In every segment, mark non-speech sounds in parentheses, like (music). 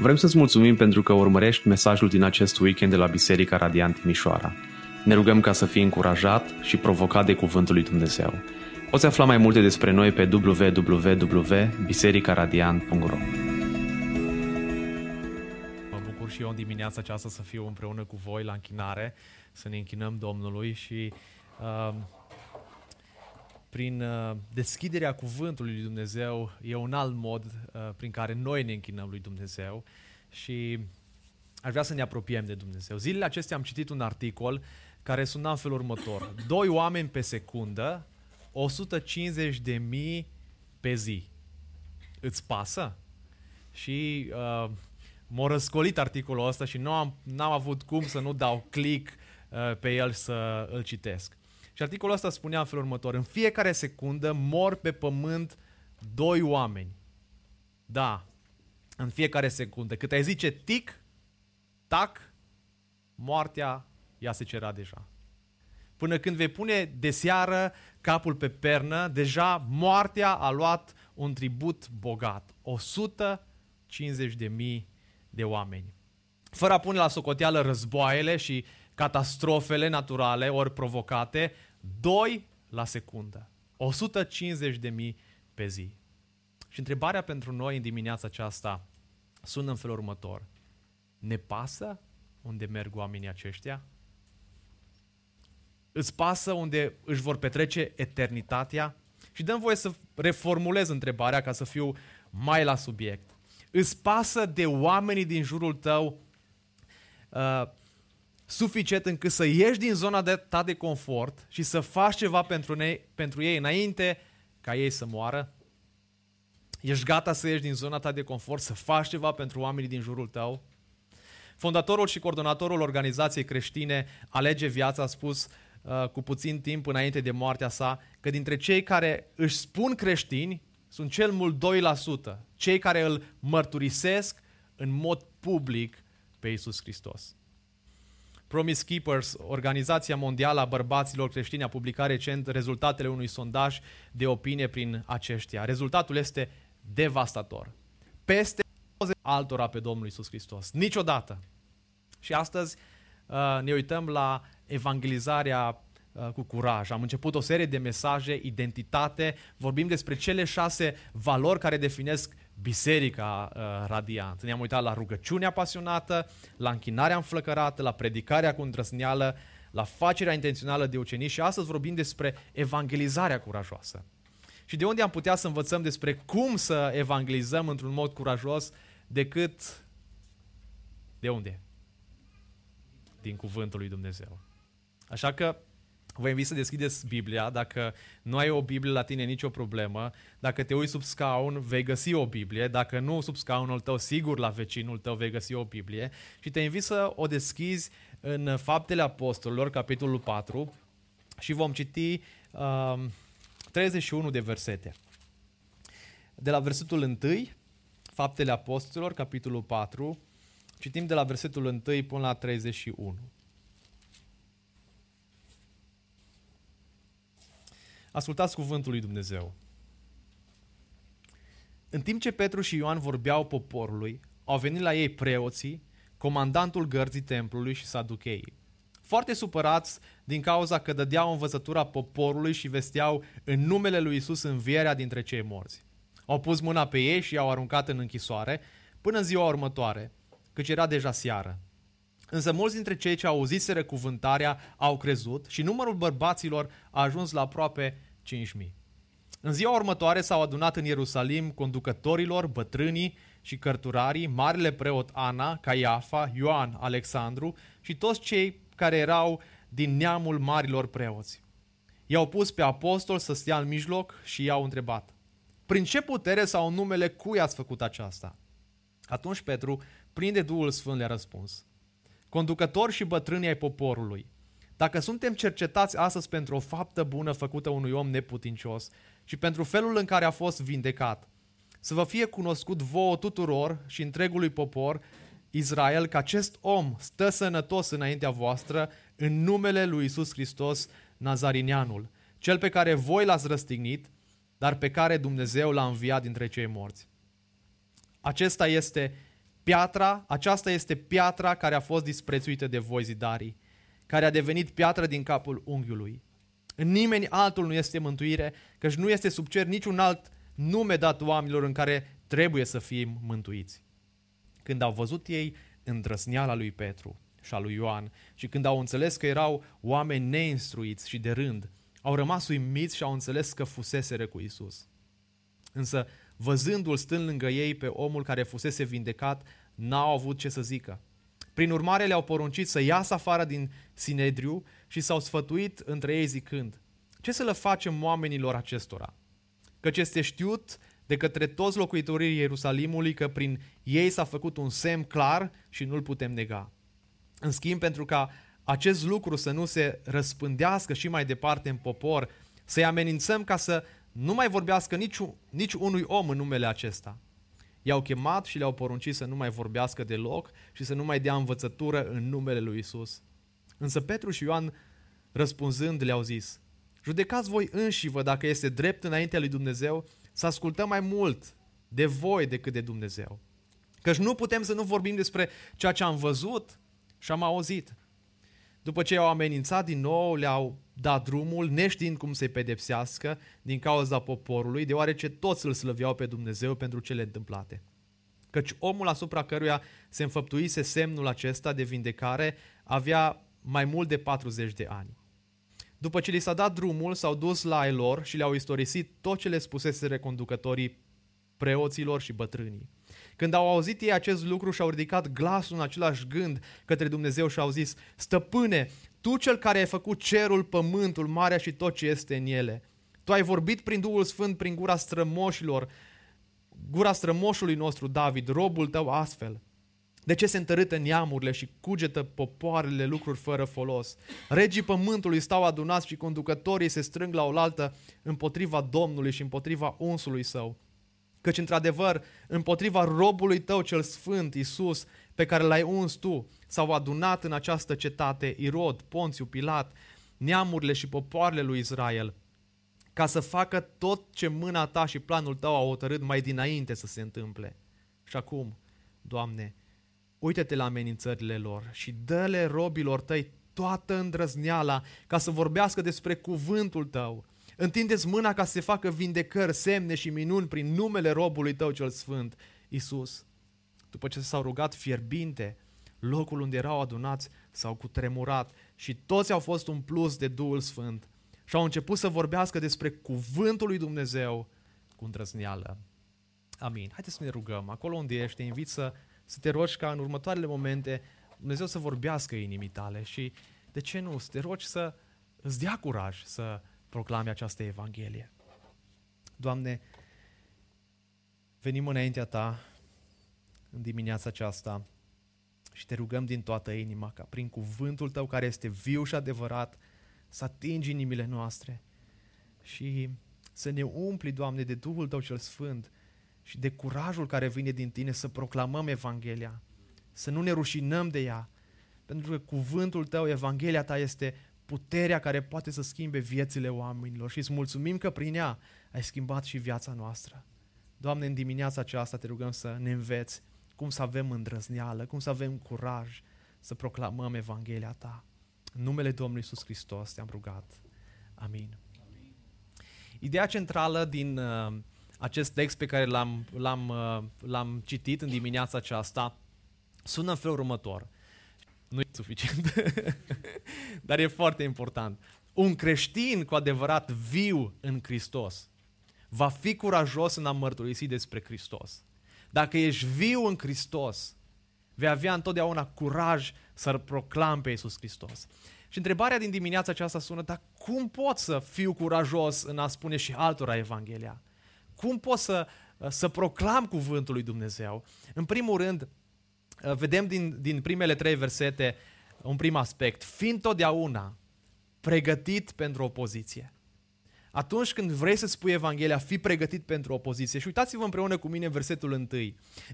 Vrem să-ți mulțumim pentru că urmărești mesajul din acest weekend de la Biserica Radiant Timișoara. Ne rugăm ca să fii încurajat și provocat de Cuvântul lui Dumnezeu. Poți afla mai multe despre noi pe www.bisericaradiant.ro Mă bucur și eu în dimineața aceasta să fiu împreună cu voi la închinare, să ne închinăm Domnului și uh, prin uh, deschiderea cuvântului lui Dumnezeu e un alt mod uh, prin care noi ne închinăm lui Dumnezeu și aș vrea să ne apropiem de Dumnezeu. Zilele acestea am citit un articol care suna în felul următor. Doi oameni pe secundă, 150 de mii pe zi. Îți pasă? Și uh, m-a răscolit articolul ăsta și nu am, n-am avut cum să nu dau click uh, pe el să îl citesc. Și articolul ăsta spunea în felul următor. În fiecare secundă mor pe pământ doi oameni. Da, în fiecare secundă. Cât ai zice tic, tac, moartea ea se cera deja. Până când vei pune de seară capul pe pernă, deja moartea a luat un tribut bogat. 150 de mii de oameni. Fără a pune la socoteală războaiele și catastrofele naturale ori provocate, 2 la secundă. 150 de mii pe zi. Și întrebarea pentru noi în dimineața aceasta sună în felul următor. Ne pasă unde merg oamenii aceștia? Îți pasă unde își vor petrece eternitatea? Și dăm voie să reformulez întrebarea ca să fiu mai la subiect. Îți pasă de oamenii din jurul tău uh, suficient încât să ieși din zona de ta de confort și să faci ceva pentru, ne, pentru ei înainte ca ei să moară? Ești gata să ieși din zona ta de confort, să faci ceva pentru oamenii din jurul tău? Fondatorul și coordonatorul organizației creștine Alege Viața a spus uh, cu puțin timp înainte de moartea sa că dintre cei care își spun creștini sunt cel mult 2%, cei care îl mărturisesc în mod public pe Isus Hristos. Promise Keepers, Organizația Mondială a Bărbaților Creștini, a publicat recent rezultatele unui sondaj de opinie prin aceștia. Rezultatul este devastator. Peste altora pe Domnul Isus Hristos. Niciodată. Și astăzi uh, ne uităm la evangelizarea uh, cu curaj. Am început o serie de mesaje, identitate, vorbim despre cele șase valori care definesc Biserica uh, Radiant. Ne-am uitat la rugăciunea pasionată, la închinarea înflăcărată, la predicarea cu îndrăzneală, la facerea intențională de ucenici și astăzi vorbim despre evangelizarea curajoasă. Și de unde am putea să învățăm despre cum să evangelizăm într-un mod curajos decât de unde? Din cuvântul lui Dumnezeu. Așa că Vă invit să deschideți Biblia. Dacă nu ai o Biblie la tine, nicio problemă. Dacă te uiți sub scaun, vei găsi o Biblie. Dacă nu sub scaunul tău, sigur la vecinul tău vei găsi o Biblie. Și te invit să o deschizi în Faptele Apostolilor, capitolul 4, și vom citi uh, um, 31 de versete. De la versetul 1, Faptele Apostolilor, capitolul 4, citim de la versetul 1 până la 31. Ascultați cuvântul lui Dumnezeu. În timp ce Petru și Ioan vorbeau poporului, au venit la ei preoții, comandantul gărzii templului și saducheii. Foarte supărați din cauza că dădeau învățătura poporului și vesteau în numele lui Isus învierea dintre cei morți. Au pus mâna pe ei și i-au aruncat în închisoare până în ziua următoare, căci era deja seară. Însă mulți dintre cei ce auziseră cuvântarea au crezut și numărul bărbaților a ajuns la aproape 5.000. În ziua următoare s-au adunat în Ierusalim conducătorilor, bătrânii și cărturarii, marele preot Ana, Caiafa, Ioan, Alexandru și toți cei care erau din neamul marilor preoți. I-au pus pe apostol să stea în mijloc și i-au întrebat, prin ce putere sau în numele cui ați făcut aceasta? Atunci Petru, plin de Duhul Sfânt, le-a răspuns, conducători și bătrâni ai poporului, dacă suntem cercetați astăzi pentru o faptă bună făcută unui om neputincios și pentru felul în care a fost vindecat, să vă fie cunoscut vouă tuturor și întregului popor Israel că acest om stă sănătos înaintea voastră în numele lui Isus Hristos Nazarineanul, cel pe care voi l-ați răstignit, dar pe care Dumnezeu l-a înviat dintre cei morți. Acesta este piatra, aceasta este piatra care a fost disprețuită de voi zidarii, care a devenit piatră din capul unghiului. În nimeni altul nu este mântuire, căci nu este sub cer niciun alt nume dat oamenilor în care trebuie să fim mântuiți. Când au văzut ei îndrăsneala lui Petru și a lui Ioan și când au înțeles că erau oameni neinstruiți și de rând, au rămas uimiți și au înțeles că fuseseră cu Isus. Însă, văzându-l stând lângă ei pe omul care fusese vindecat, n-au avut ce să zică. Prin urmare le-au poruncit să iasă afară din Sinedriu și s-au sfătuit între ei zicând, ce să le facem oamenilor acestora? Căci este știut de către toți locuitorii Ierusalimului că prin ei s-a făcut un semn clar și nu-l putem nega. În schimb, pentru ca acest lucru să nu se răspândească și mai departe în popor, să-i amenințăm ca să nu mai vorbească nici, nici unui om în numele acesta. I-au chemat și le-au poruncit să nu mai vorbească deloc și să nu mai dea învățătură în numele lui Isus. Însă Petru și Ioan, răspunzând, le-au zis, Judecați voi înși-vă dacă este drept înaintea lui Dumnezeu să ascultăm mai mult de voi decât de Dumnezeu. Căci nu putem să nu vorbim despre ceea ce am văzut și am auzit. După ce i-au amenințat din nou, le-au dat drumul, neștiind cum să-i pedepsească din cauza poporului, deoarece toți îl slăveau pe Dumnezeu pentru cele întâmplate. Căci omul asupra căruia se înfăptuise semnul acesta de vindecare avea mai mult de 40 de ani. După ce li s-a dat drumul, s-au dus la ei lor și le-au istorisit tot ce le spusese reconducătorii preoților și bătrânii. Când au auzit ei acest lucru și-au ridicat glasul în același gând către Dumnezeu și au zis, Stăpâne, Tu cel care ai făcut cerul, pământul, marea și tot ce este în ele, Tu ai vorbit prin Duhul Sfânt, prin gura strămoșilor, gura strămoșului nostru David, robul Tău astfel. De ce se întărâtă neamurile și cugetă popoarele lucruri fără folos? Regii pământului stau adunați și conducătorii se strâng la oaltă împotriva Domnului și împotriva unsului său. Căci, într-adevăr, împotriva robului tău cel sfânt, Iisus, pe care l-ai uns tu, s-au adunat în această cetate Irod, Ponțiu, Pilat, neamurile și popoarele lui Israel, ca să facă tot ce mâna ta și planul tău au hotărât mai dinainte să se întâmple. Și acum, Doamne, uită-te la amenințările lor și dă-le robilor tăi toată îndrăzneala ca să vorbească despre cuvântul tău. Întindeți mâna ca să se facă vindecări, semne și minuni prin numele robului tău cel sfânt, Isus. După ce s-au rugat fierbinte, locul unde erau adunați s-au cutremurat și toți au fost umpluți de Duhul Sfânt și au început să vorbească despre cuvântul lui Dumnezeu cu îndrăzneală. Amin. Haideți să ne rugăm. Acolo unde ești, te invit să să te rogi ca în următoarele momente Dumnezeu să vorbească inimii tale și de ce nu, să te rogi să îți dea curaj să proclame această Evanghelie. Doamne, venim înaintea Ta în dimineața aceasta și te rugăm din toată inima ca prin cuvântul Tău care este viu și adevărat să atingi inimile noastre și să ne umpli, Doamne, de Duhul Tău cel Sfânt și de curajul care vine din tine să proclamăm Evanghelia, să nu ne rușinăm de ea, pentru că cuvântul tău, Evanghelia ta este puterea care poate să schimbe viețile oamenilor și îți mulțumim că prin ea ai schimbat și viața noastră. Doamne, în dimineața aceasta te rugăm să ne înveți cum să avem îndrăzneală, cum să avem curaj să proclamăm Evanghelia ta. În numele Domnului Iisus Hristos te-am rugat. Amin. Amin. Ideea centrală din uh, acest text pe care l-am, l-am, uh, l-am citit în dimineața aceasta sună în felul următor. Nu e suficient, (laughs) dar e foarte important. Un creștin cu adevărat viu în Hristos va fi curajos în a mărturisi despre Hristos. Dacă ești viu în Hristos, vei avea întotdeauna curaj să-L proclam pe Iisus Hristos. Și întrebarea din dimineața aceasta sună, dar cum pot să fiu curajos în a spune și altora Evanghelia? cum pot să, să proclam cuvântul lui Dumnezeu? În primul rând, vedem din, din primele trei versete un prim aspect. Fiind totdeauna pregătit pentru opoziție. Atunci când vrei să spui Evanghelia, fi pregătit pentru opoziție. Și uitați-vă împreună cu mine versetul 1.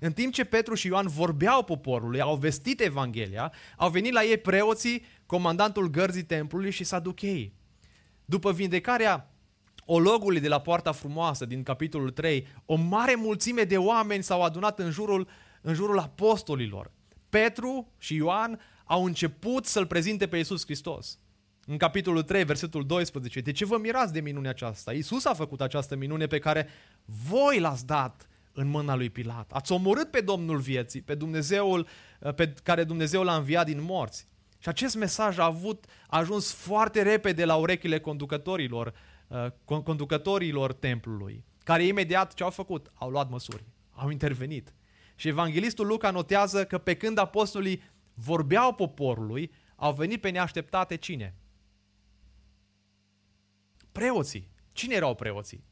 În timp ce Petru și Ioan vorbeau poporului, au vestit Evanghelia, au venit la ei preoții, comandantul gărzii templului și saducheii. După vindecarea ologului de la Poarta Frumoasă din capitolul 3, o mare mulțime de oameni s-au adunat în jurul în jurul apostolilor. Petru și Ioan au început să-L prezinte pe Iisus Hristos. În capitolul 3, versetul 12, de ce vă mirați de minunea aceasta? Iisus a făcut această minune pe care voi l-ați dat în mâna lui Pilat. Ați omorât pe Domnul vieții, pe Dumnezeul pe care Dumnezeu l-a înviat din morți. Și acest mesaj a avut a ajuns foarte repede la urechile conducătorilor, uh, conducătorilor templului, care imediat ce au făcut? Au luat măsuri, au intervenit. Și evanghelistul Luca notează că pe când apostolii vorbeau poporului, au venit pe neașteptate cine? Preoții. Cine erau preoții?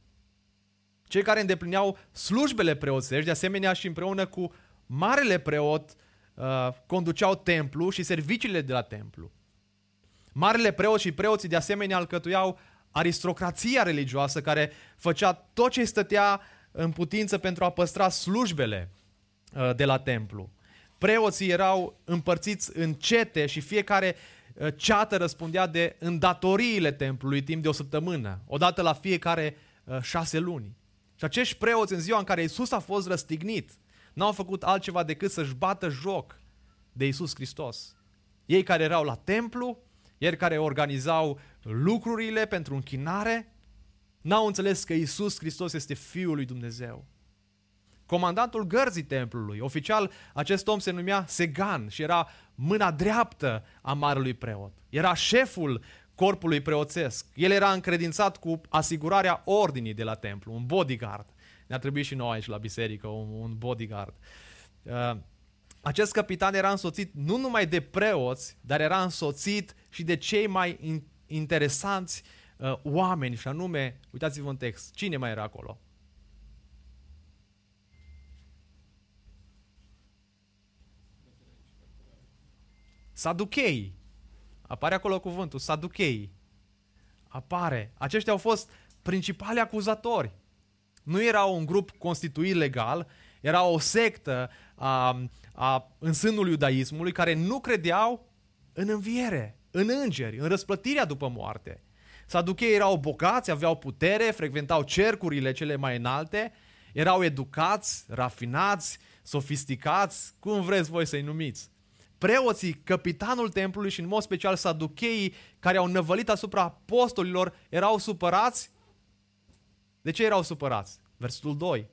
Cei care îndeplineau slujbele preoțești, de asemenea și împreună cu marele preot, uh, conduceau templu și serviciile de la templu. Marele preot și preoții de asemenea alcătuiau aristocrația religioasă care făcea tot ce stătea în putință pentru a păstra slujbele uh, de la templu. Preoții erau împărțiți în cete și fiecare uh, ceată răspundea de îndatoriile templului timp de o săptămână, odată la fiecare uh, șase luni. Și acești preoți în ziua în care Isus a fost răstignit, n-au făcut altceva decât să-și bată joc de Isus Hristos. Ei care erau la templu, ei care organizau lucrurile pentru închinare, n-au înțeles că Isus Hristos este Fiul lui Dumnezeu. Comandantul gărzii templului, oficial, acest om se numea Segan și era mâna dreaptă a marelui preot. Era șeful corpului preoțesc. El era încredințat cu asigurarea ordinii de la templu, un bodyguard. Ne-ar trebui și noi aici la biserică un, un bodyguard. Uh, acest capitan era însoțit nu numai de preoți, dar era însoțit și de cei mai interesanți uh, oameni, și anume, uitați-vă în text, cine mai era acolo? Saduchei. Apare acolo cuvântul, saduchei. Apare. Aceștia au fost principali acuzatori. Nu era un grup constituit legal, era o sectă a, a, în sânul iudaismului care nu credeau în înviere, în îngeri, în răsplătirea după moarte. Saduchei erau bogați, aveau putere, frecventau cercurile cele mai înalte, erau educați, rafinați, sofisticați, cum vreți voi să-i numiți. Preoții, capitanul templului și în mod special saducheii care au năvălit asupra apostolilor erau supărați. De ce erau supărați? Versetul 2.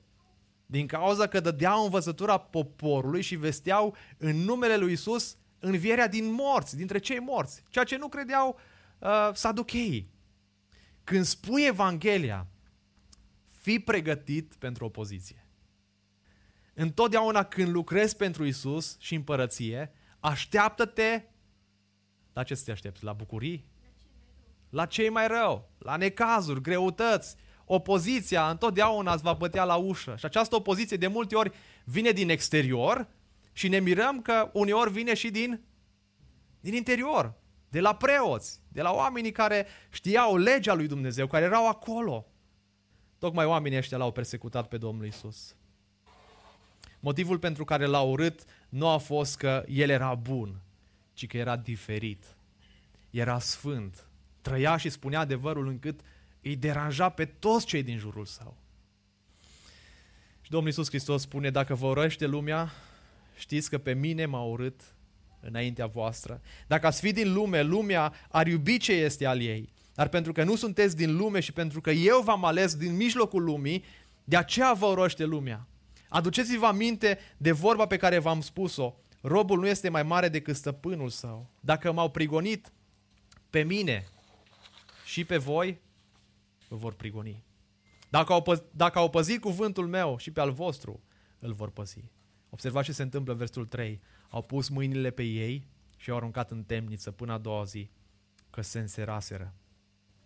Din cauza că dădeau învățătura poporului și vesteau în numele lui Isus învierea din morți, dintre cei morți, ceea ce nu credeau uh, saducheii. Când spui Evanghelia, fii pregătit pentru opoziție. Întotdeauna când lucrezi pentru Isus și împărăție, așteaptă-te la ce să te aștepți? La bucurii? La cei mai rău, la necazuri, greutăți, opoziția întotdeauna îți va bătea la ușă. Și această opoziție de multe ori vine din exterior și ne mirăm că uneori vine și din, din interior, de la preoți, de la oamenii care știau legea lui Dumnezeu, care erau acolo. Tocmai oamenii ăștia l-au persecutat pe Domnul Isus. Motivul pentru care l-au urât nu a fost că el era bun, ci că era diferit. Era sfânt. Trăia și spunea adevărul încât îi deranja pe toți cei din jurul său. Și Domnul Iisus Hristos spune, dacă vă urăște lumea, știți că pe mine m-a urât înaintea voastră. Dacă ați fi din lume, lumea ar iubi ce este al ei. Dar pentru că nu sunteți din lume și pentru că eu v-am ales din mijlocul lumii, de aceea vă urăște lumea. Aduceți-vă aminte de vorba pe care v-am spus-o. Robul nu este mai mare decât stăpânul său. Dacă m-au prigonit pe mine și pe voi, vă vor prigoni. Dacă au, pă- dacă au păzit cuvântul meu și pe al vostru, îl vor păzi. Observați ce se întâmplă în versetul 3. Au pus mâinile pe ei și au aruncat în temniță până a doua zi, că se înseraseră.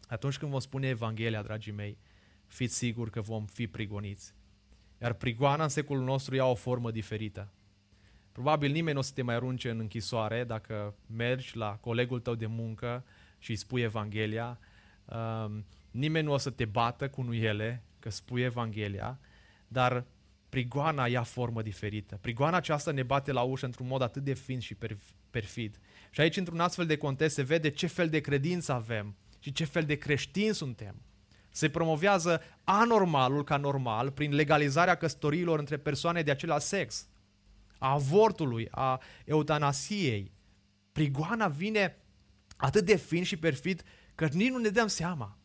Atunci când vom spune Evanghelia, dragii mei, fiți siguri că vom fi prigoniți. Iar prigoana în secolul nostru ia o formă diferită. Probabil nimeni nu o să te mai arunce în închisoare dacă mergi la colegul tău de muncă și îi spui Evanghelia. Um, nimeni nu o să te bată cu nuiele că spui Evanghelia, dar prigoana ia formă diferită. Prigoana aceasta ne bate la ușă într-un mod atât de fin și perfid. Și aici, într-un astfel de context, se vede ce fel de credință avem și ce fel de creștini suntem. Se promovează anormalul ca normal prin legalizarea căsătoriilor între persoane de același sex. a avortului, a eutanasiei. Prigoana vine atât de fin și perfid că nici nu ne dăm seama.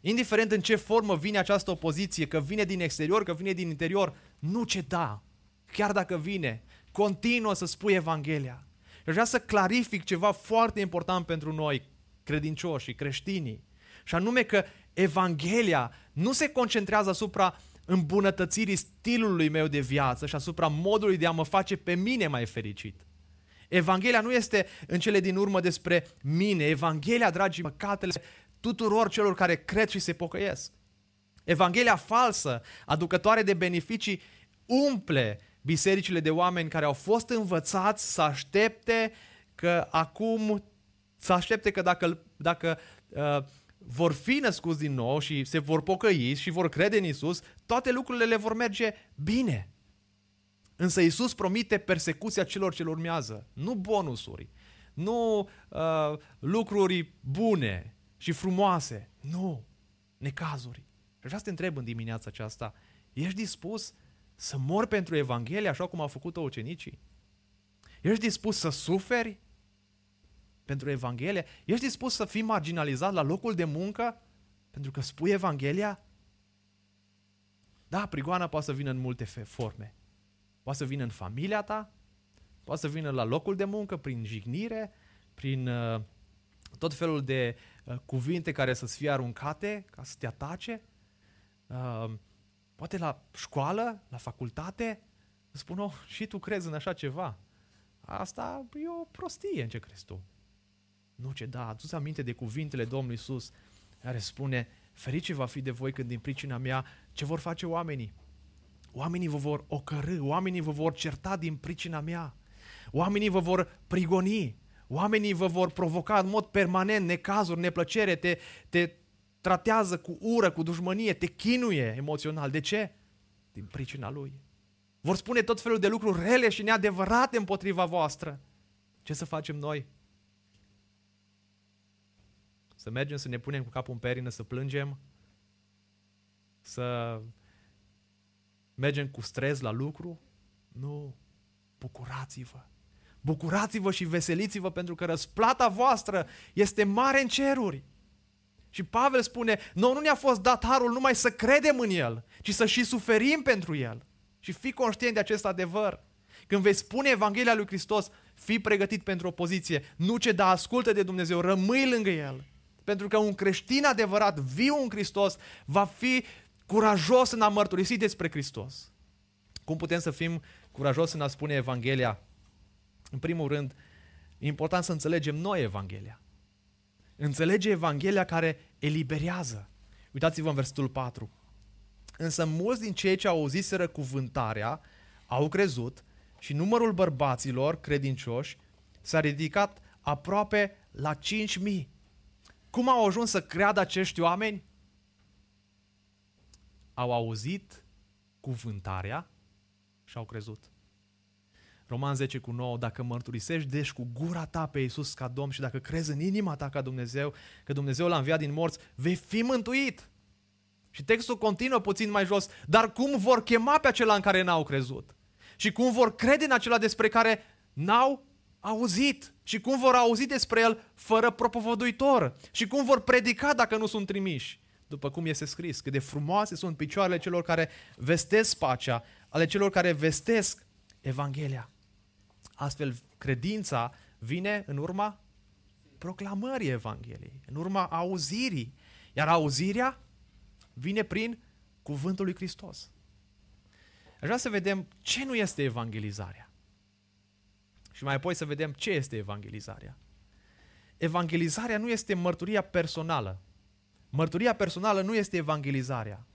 Indiferent în ce formă vine această opoziție, că vine din exterior, că vine din interior, nu ceda. Chiar dacă vine, continuă să spui Evanghelia. Și vrea să clarific ceva foarte important pentru noi, credincioșii, creștinii. Și anume că Evanghelia nu se concentrează asupra îmbunătățirii stilului meu de viață și asupra modului de a mă face pe mine mai fericit. Evanghelia nu este în cele din urmă despre mine. Evanghelia, dragii păcatele tuturor celor care cred și se pocăiesc. Evanghelia falsă, aducătoare de beneficii, umple bisericile de oameni care au fost învățați să aștepte că acum, să aștepte că dacă, dacă uh, vor fi născuți din nou și se vor pocăi și vor crede în Isus, toate lucrurile le vor merge bine. Însă Isus promite persecuția celor ce urmează, nu bonusuri, nu uh, lucruri bune și frumoase, nu, necazuri. Și vreau să te întreb în dimineața aceasta, ești dispus să mori pentru Evanghelie așa cum au făcut-o ucenicii? Ești dispus să suferi pentru Evanghelie? Ești dispus să fii marginalizat la locul de muncă pentru că spui Evanghelia? Da, prigoana poate să vină în multe forme. Poate să vină în familia ta, poate să vină la locul de muncă, prin jignire, prin uh, tot felul de uh, cuvinte care să-ți fie aruncate ca să te atace. Uh, poate la școală, la facultate, spun, oh, și tu crezi în așa ceva. Asta e o prostie în ce crezi tu. Nu ce da, adu aminte de cuvintele Domnului Isus, care spune, ferice va fi de voi când din pricina mea ce vor face oamenii. Oamenii vă vor ocărâ, oamenii vă vor certa din pricina mea. Oamenii vă vor prigoni, oamenii vă vor provoca în mod permanent necazuri, neplăcere, te, te tratează cu ură, cu dușmănie, te chinuie emoțional. De ce? Din pricina lui. Vor spune tot felul de lucruri rele și neadevărate împotriva voastră. Ce să facem noi? Să mergem să ne punem cu capul în perină, să plângem, să mergem cu stres la lucru? Nu. Bucurați-vă. Bucurați-vă și veseliți-vă pentru că răsplata voastră este mare în ceruri. Și Pavel spune, nu, nu ne-a fost dat harul numai să credem în El, ci să și suferim pentru El. Și fii conștient de acest adevăr. Când vei spune Evanghelia lui Hristos, fii pregătit pentru o poziție. Nu ce da, ascultă de Dumnezeu, rămâi lângă El. Pentru că un creștin adevărat, viu în Hristos, va fi curajos în a mărturisi despre Hristos. Cum putem să fim curajos în a spune Evanghelia? În primul rând, e important să înțelegem noi Evanghelia. Înțelege Evanghelia care eliberează. Uitați-vă în versetul 4. Însă mulți din cei ce au auziseră cuvântarea au crezut și numărul bărbaților credincioși s-a ridicat aproape la 5.000. Cum au ajuns să creadă acești oameni? Au auzit cuvântarea și au crezut. Roman 10 cu 9, dacă mărturisești deci cu gura ta pe Iisus ca Domn și dacă crezi în inima ta ca Dumnezeu, că Dumnezeu l-a înviat din morți, vei fi mântuit. Și textul continuă puțin mai jos, dar cum vor chema pe acela în care n-au crezut? Și cum vor crede în acela despre care n-au auzit? Și cum vor auzi despre el fără propovăduitor? Și cum vor predica dacă nu sunt trimiși? După cum este scris, cât de frumoase sunt picioarele celor care vestesc pacea, ale celor care vestesc Evanghelia. Astfel, credința vine în urma proclamării Evangheliei, în urma auzirii. Iar auzirea vine prin cuvântul lui Hristos. Aș vrea să vedem ce nu este evangelizarea. Și mai apoi să vedem ce este evangelizarea. Evangelizarea nu este mărturia personală. Mărturia personală nu este evangelizarea.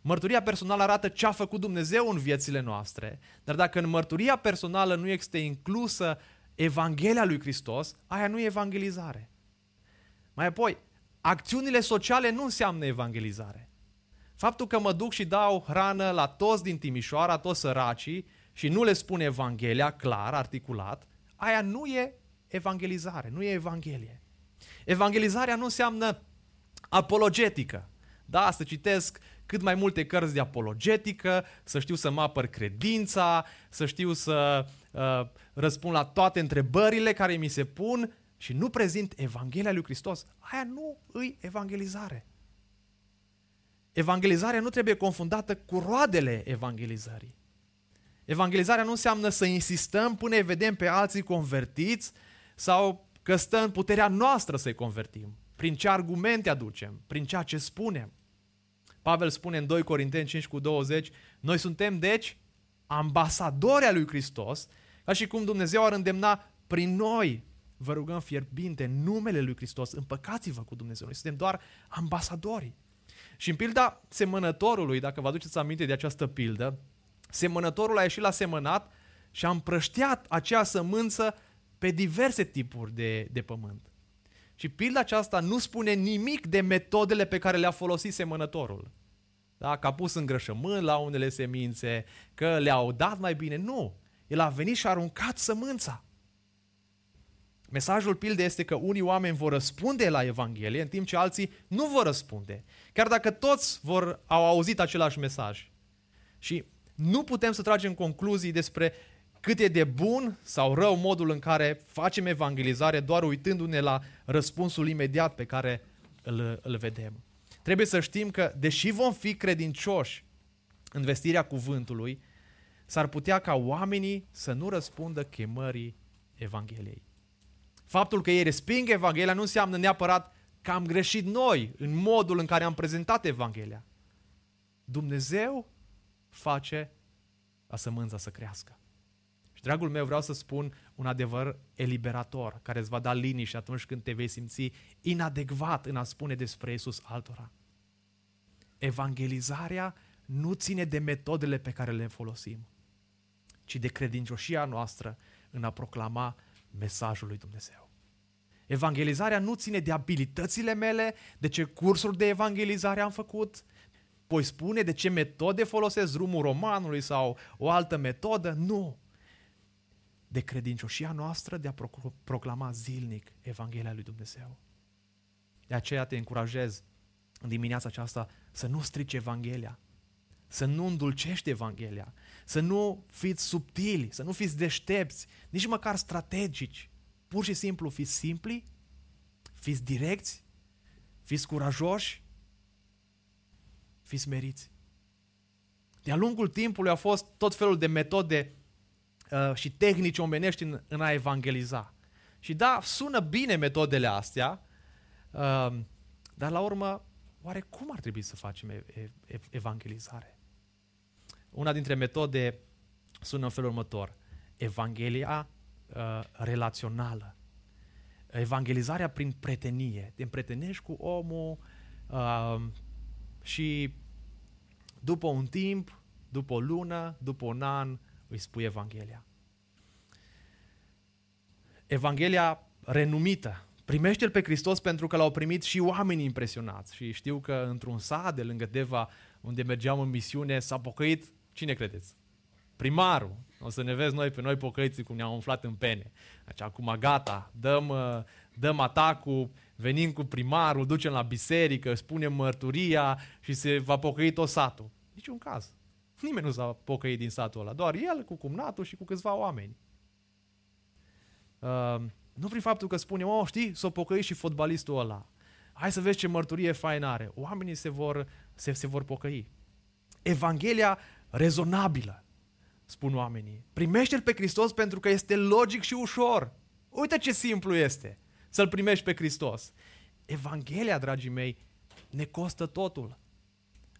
Mărturia personală arată ce a făcut Dumnezeu în viețile noastre, dar dacă în mărturia personală nu este inclusă Evanghelia lui Hristos, aia nu e evangelizare. Mai apoi, acțiunile sociale nu înseamnă evangelizare. Faptul că mă duc și dau hrană la toți din Timișoara, toți săracii, și nu le spun Evanghelia clar, articulat, aia nu e evangelizare, nu e Evanghelie. Evangelizarea nu înseamnă apologetică. Da, să citesc cât mai multe cărți de apologetică, să știu să mă apăr credința, să știu să uh, răspund la toate întrebările care mi se pun și nu prezint Evanghelia lui Hristos, aia nu îi evangelizare. Evangelizarea nu trebuie confundată cu roadele evangelizării. Evangelizarea nu înseamnă să insistăm până îi vedem pe alții convertiți sau că stă în puterea noastră să-i convertim. Prin ce argumente aducem, prin ceea ce spunem. Pavel spune în 2 Corinteni 5 cu 20, noi suntem deci ambasadori al lui Hristos, ca și cum Dumnezeu ar îndemna prin noi, vă rugăm fierbinte, numele lui Hristos, împăcați-vă cu Dumnezeu. Noi suntem doar ambasadori. Și în pilda semănătorului, dacă vă aduceți aminte de această pildă, semănătorul a ieșit la semănat și a împrăștiat acea sămânță pe diverse tipuri de, de pământ. Și pilda aceasta nu spune nimic de metodele pe care le-a folosit semănătorul. Da? Că a pus îngrășământ la unele semințe, că le-au dat mai bine. Nu. El a venit și a aruncat sămânța. Mesajul pildei este că unii oameni vor răspunde la Evanghelie, în timp ce alții nu vor răspunde. Chiar dacă toți vor, au auzit același mesaj. Și nu putem să tragem concluzii despre cât e de bun sau rău modul în care facem evangelizare doar uitându-ne la răspunsul imediat pe care îl, îl vedem. Trebuie să știm că, deși vom fi credincioși în vestirea cuvântului, s-ar putea ca oamenii să nu răspundă chemării Evangheliei. Faptul că ei resping Evanghelia nu înseamnă neapărat că am greșit noi în modul în care am prezentat Evanghelia. Dumnezeu face a sămânța să crească. Și dragul meu, vreau să spun un adevăr eliberator, care îți va da liniște atunci când te vei simți inadecvat în a spune despre Isus altora. Evangelizarea nu ține de metodele pe care le folosim, ci de credincioșia noastră în a proclama mesajul lui Dumnezeu. Evangelizarea nu ține de abilitățile mele, de ce cursuri de evangelizare am făcut, voi spune de ce metode folosesc drumul romanului sau o altă metodă? Nu. De credincioșia noastră de a proclama zilnic Evanghelia lui Dumnezeu. De aceea te încurajez în dimineața aceasta să nu strici Evanghelia, să nu îndulcești Evanghelia, să nu fiți subtili, să nu fiți deștepți, nici măcar strategici. Pur și simplu fiți simpli, fiți direcți, fiți curajoși fiți meriți. De-a lungul timpului au fost tot felul de metode uh, și tehnici omenești în, în a evangeliza. Și da, sună bine metodele astea, uh, dar la urmă, oare cum ar trebui să facem evangelizare? Una dintre metode sună în felul următor. Evanghelia uh, relațională. Evangelizarea prin pretenie. Te împretenești cu omul, uh, și după un timp, după o lună, după un an, îi spui Evanghelia. Evanghelia renumită. Primește-L pe Hristos pentru că l-au primit și oamenii impresionați. Și știu că într-un sat de lângă Deva, unde mergeam în misiune, s-a pocăit, cine credeți? Primarul. O să ne vezi noi pe noi pocăiții cum ne-am umflat în pene. Deci acum gata, dăm, dăm atacul, venim cu primarul, ducem la biserică, spunem mărturia și se va pocăi tot satul. Niciun caz. Nimeni nu s-a pocăit din satul ăla, doar el cu cumnatul și cu câțiva oameni. Uh, nu prin faptul că spunem, oh, știi, s-a pocăit și fotbalistul ăla. Hai să vezi ce mărturie faină are. Oamenii se vor, se, se vor pocăi. Evanghelia rezonabilă, spun oamenii. Primește-L pe Hristos pentru că este logic și ușor. Uite ce simplu este să-L primești pe Hristos. Evanghelia, dragii mei, ne costă totul.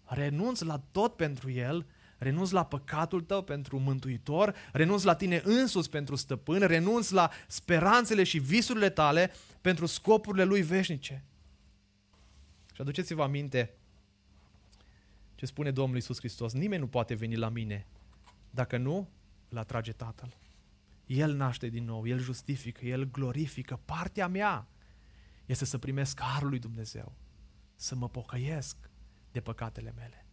Renunți la tot pentru El, renunți la păcatul tău pentru mântuitor, renunți la tine însuți pentru stăpân, renunți la speranțele și visurile tale pentru scopurile Lui veșnice. Și aduceți-vă aminte ce spune Domnul Iisus Hristos. Nimeni nu poate veni la mine dacă nu îl atrage Tatăl. El naște din nou, El justifică, El glorifică. Partea mea este să primesc harul lui Dumnezeu, să mă pocăiesc de păcatele mele.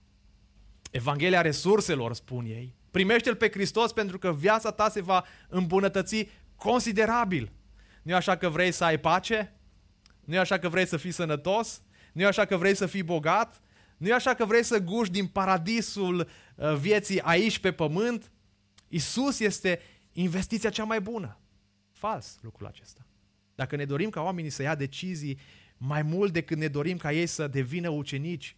Evanghelia resurselor, spun ei. Primește-L pe Hristos pentru că viața ta se va îmbunătăți considerabil. Nu e așa că vrei să ai pace? Nu e așa că vrei să fii sănătos? Nu e așa că vrei să fii bogat? Nu e așa că vrei să guși din paradisul uh, vieții aici pe pământ? Isus este investiția cea mai bună. Fals lucrul acesta. Dacă ne dorim ca oamenii să ia decizii mai mult decât ne dorim ca ei să devină ucenici,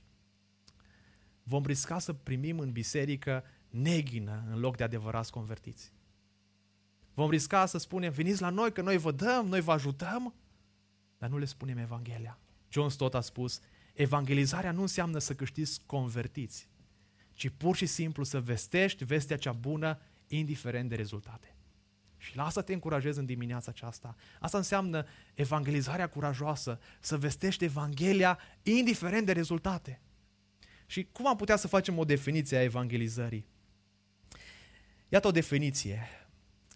vom risca să primim în biserică neghină în loc de adevărați convertiți. Vom risca să spunem, veniți la noi că noi vă dăm, noi vă ajutăm, dar nu le spunem Evanghelia. John Stott a spus, evangelizarea nu înseamnă să câștiți convertiți, ci pur și simplu să vestești vestea cea bună, indiferent de rezultate. Și lasă te încurajez în dimineața aceasta. Asta înseamnă evangelizarea curajoasă, să vestești Evanghelia indiferent de rezultate. Și cum am putea să facem o definiție a evangelizării? Iată o definiție.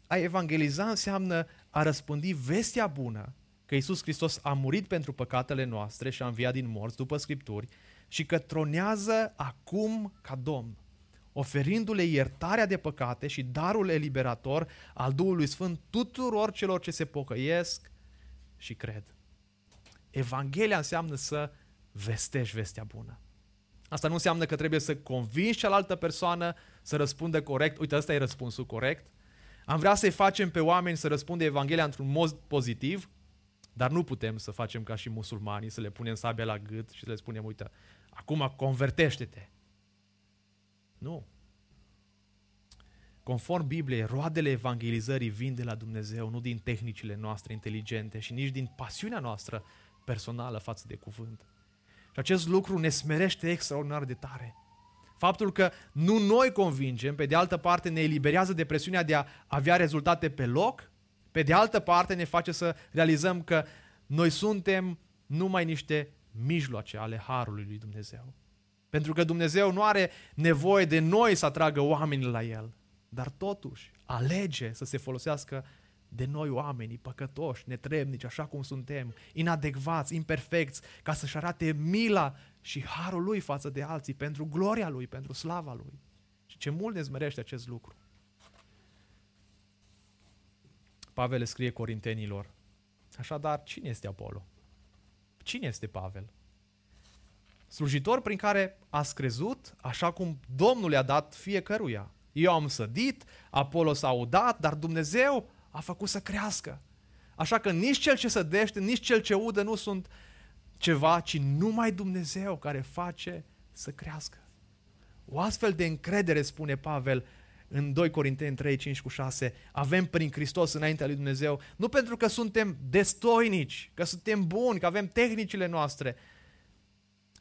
A evangeliza înseamnă a răspândi vestea bună că Isus Hristos a murit pentru păcatele noastre și a înviat din morți după Scripturi și că tronează acum ca Domn, oferindu-le iertarea de păcate și darul eliberator al Duhului Sfânt tuturor celor ce se pocăiesc și cred. Evanghelia înseamnă să vestești vestea bună. Asta nu înseamnă că trebuie să convingi cealaltă persoană să răspundă corect. Uite, ăsta e răspunsul corect. Am vrea să-i facem pe oameni să răspundă Evanghelia într-un mod pozitiv, dar nu putem să facem ca și musulmanii, să le punem sabia la gât și să le spunem, uite, acum convertește-te. Nu. Conform Bibliei, roadele evangelizării vin de la Dumnezeu, nu din tehnicile noastre inteligente și nici din pasiunea noastră personală față de cuvânt. Și acest lucru ne smerește extraordinar de tare. Faptul că nu noi convingem, pe de altă parte ne eliberează de presiunea de a avea rezultate pe loc, pe de altă parte ne face să realizăm că noi suntem numai niște mijloace ale Harului lui Dumnezeu. Pentru că Dumnezeu nu are nevoie de noi să atragă oamenii la El, dar totuși alege să se folosească de noi oamenii păcătoși, netrebnici, așa cum suntem, inadecvați, imperfecți, ca să-și arate mila și harul lui față de alții, pentru gloria lui, pentru slava lui. Și ce mult ne zmerește acest lucru. Pavel le scrie corintenilor. Așadar, cine este Apollo? Cine este Pavel? Slujitor prin care a crezut așa cum Domnul le-a dat fiecăruia. Eu am sădit, Apollo s-a udat, dar Dumnezeu a făcut să crească. Așa că nici cel ce sădește, nici cel ce udă nu sunt ceva, ci numai Dumnezeu care face să crească. O astfel de încredere, spune Pavel în 2 Corinteni 3, 5 cu 6, avem prin Hristos înaintea lui Dumnezeu, nu pentru că suntem destoinici, că suntem buni, că avem tehnicile noastre,